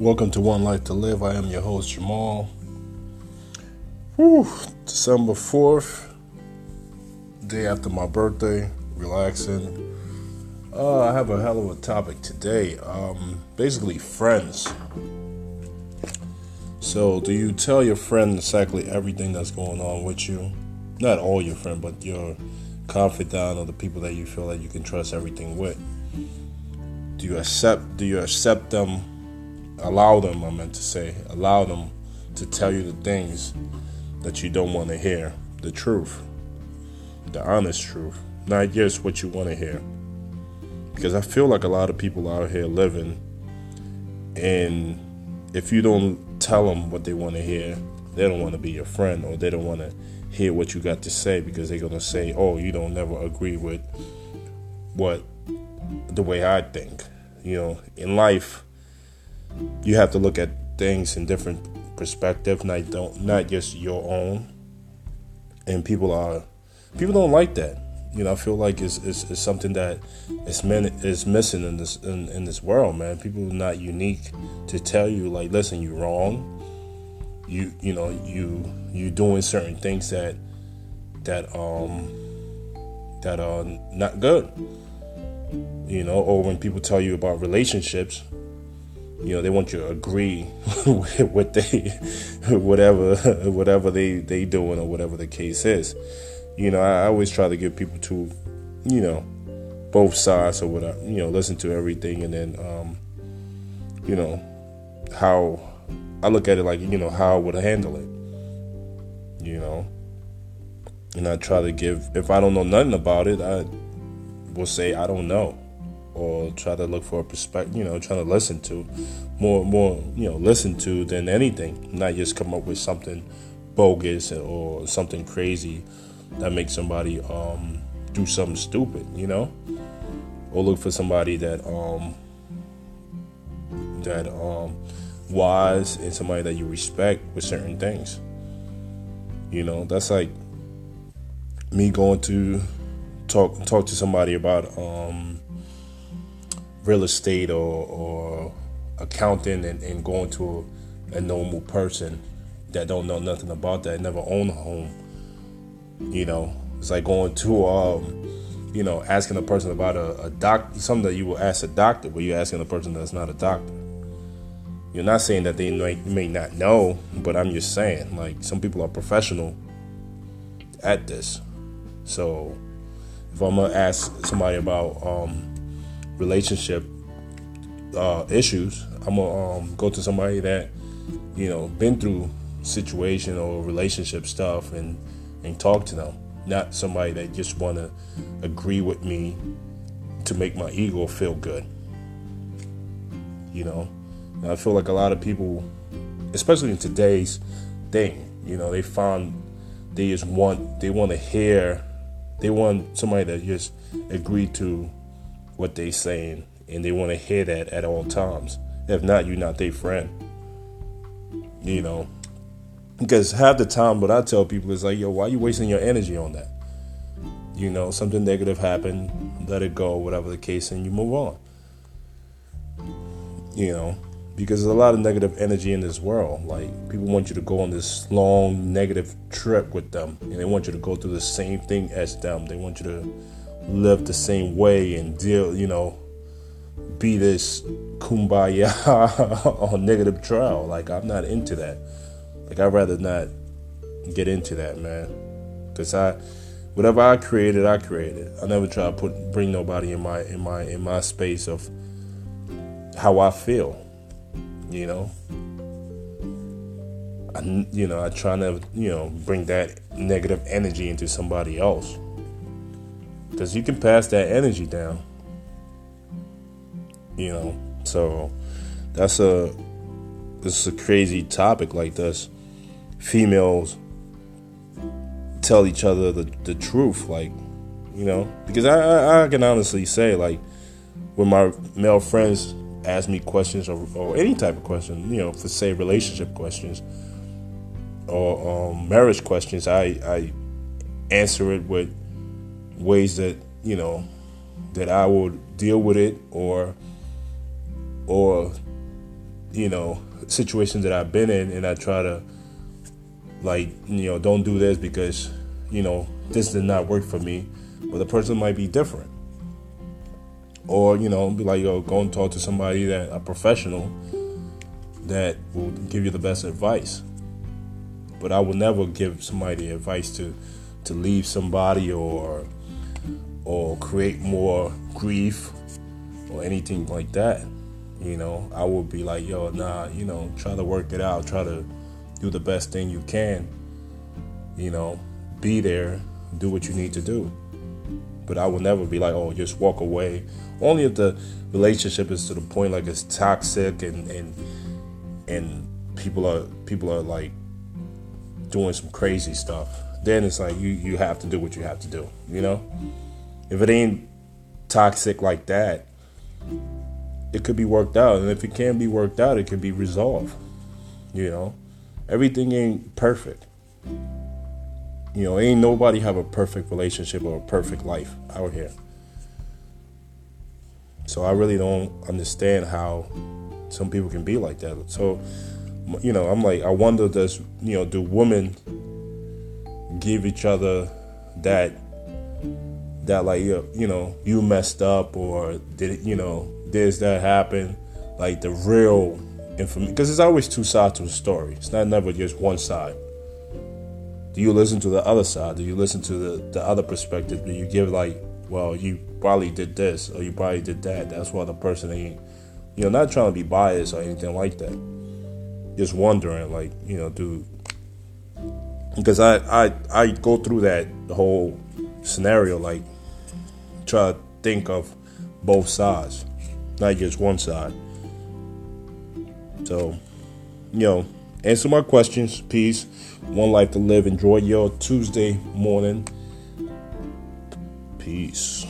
Welcome to One Life to Live. I am your host, Jamal. Whew, December 4th, day after my birthday, relaxing. Uh, I have a hell of a topic today. Um, basically, friends. So, do you tell your friend exactly everything that's going on with you? Not all your friends, but your confidant or the people that you feel that you can trust everything with. Do you accept? Do you accept them? Allow them. I meant to say, allow them to tell you the things that you don't want to hear, the truth, the honest truth, not just what you want to hear. Because I feel like a lot of people out here living, and if you don't tell them what they want to hear, they don't want to be your friend, or they don't want to hear what you got to say because they're gonna say, "Oh, you don't never agree with what the way I think." You know, in life, you have to look at things in different perspective, not don't not just your own. And people are people don't like that. You know, I feel like it's, it's, it's something that is men is missing in this in, in this world, man. People are not unique to tell you like, listen, you're wrong you you know you you doing certain things that that um that are not good you know or when people tell you about relationships you know they want you to agree with what they whatever whatever they they doing or whatever the case is you know I, I always try to give people to you know both sides or whatever you know listen to everything and then um you know how I look at it like, you know, how I would handle it. You know? And I try to give, if I don't know nothing about it, I will say, I don't know. Or try to look for a perspective, you know, trying to listen to more, more, you know, listen to than anything. Not just come up with something bogus or something crazy that makes somebody um, do something stupid, you know? Or look for somebody that, um, that, um, wise and somebody that you respect with certain things. You know, that's like me going to talk talk to somebody about um, real estate or, or accounting and, and going to a, a, normal person that don't know nothing about that, never own a home. You know, it's like going to um, you know, asking a person about a, a doc something that you will ask a doctor, but you're asking a person that's not a doctor. You're not saying that they may, may not know, but I'm just saying, like, some people are professional at this. So, if I'm gonna ask somebody about um, relationship uh, issues, I'm gonna um, go to somebody that you know been through situation or relationship stuff and and talk to them, not somebody that just wanna agree with me to make my ego feel good. You know. And I feel like a lot of people, especially in today's thing, you know, they find they just want they want to hear, they want somebody that just agree to what they saying, and they want to hear that at all times. If not, you're not their friend. You know, because half the time, what I tell people is like, yo, why are you wasting your energy on that? You know, something negative happened, let it go, whatever the case, and you move on. You know, because there's a lot of negative energy in this world. Like people want you to go on this long negative trip with them, and they want you to go through the same thing as them. They want you to live the same way and deal, you know, be this kumbaya on negative trial. Like I'm not into that. Like I'd rather not get into that, man. Cause I, whatever I created, I created. I never try to put bring nobody in my in my in my space of how I feel you know. I, you know, I try to, you know, bring that negative energy into somebody else. Because you can pass that energy down. You know, so that's a this is a crazy topic like this. Females tell each other the, the truth, like, you know, because I, I, I can honestly say, like, when my male friends, ask me questions or, or any type of question, you know, for say relationship questions or um, marriage questions, I, I answer it with ways that, you know, that I would deal with it or or you know, situations that I've been in and I try to like, you know, don't do this because, you know, this did not work for me. But the person might be different. Or, you know, be like, yo, go and talk to somebody that a professional that will give you the best advice. But I will never give somebody advice to to leave somebody or create more grief or anything like that. You know, I would be like, yo, nah, you know, try to work it out, try to do the best thing you can. You know, be there, do what you need to do. But I will never be like, oh, just walk away. Only if the relationship is to the point like it's toxic and and and people are people are like doing some crazy stuff. Then it's like you you have to do what you have to do. You know, if it ain't toxic like that, it could be worked out. And if it can be worked out, it could be resolved. You know, everything ain't perfect. You know, ain't nobody have a perfect relationship or a perfect life out here. So I really don't understand how some people can be like that. So, you know, I'm like, I wonder, does you know, do women give each other that that like you you know you messed up or did you know this that happen like the real information because there's always two sides to a story. It's not never just one side. Do you listen to the other side? Do you listen to the, the other perspective? Do you give like well you probably did this or you probably did that. That's why the person ain't you know not trying to be biased or anything like that. Just wondering like you know do because I, I I go through that whole scenario like try to think of both sides not just one side. So, you know, answer my questions. Peace. One life to live. Enjoy your Tuesday morning. Peace.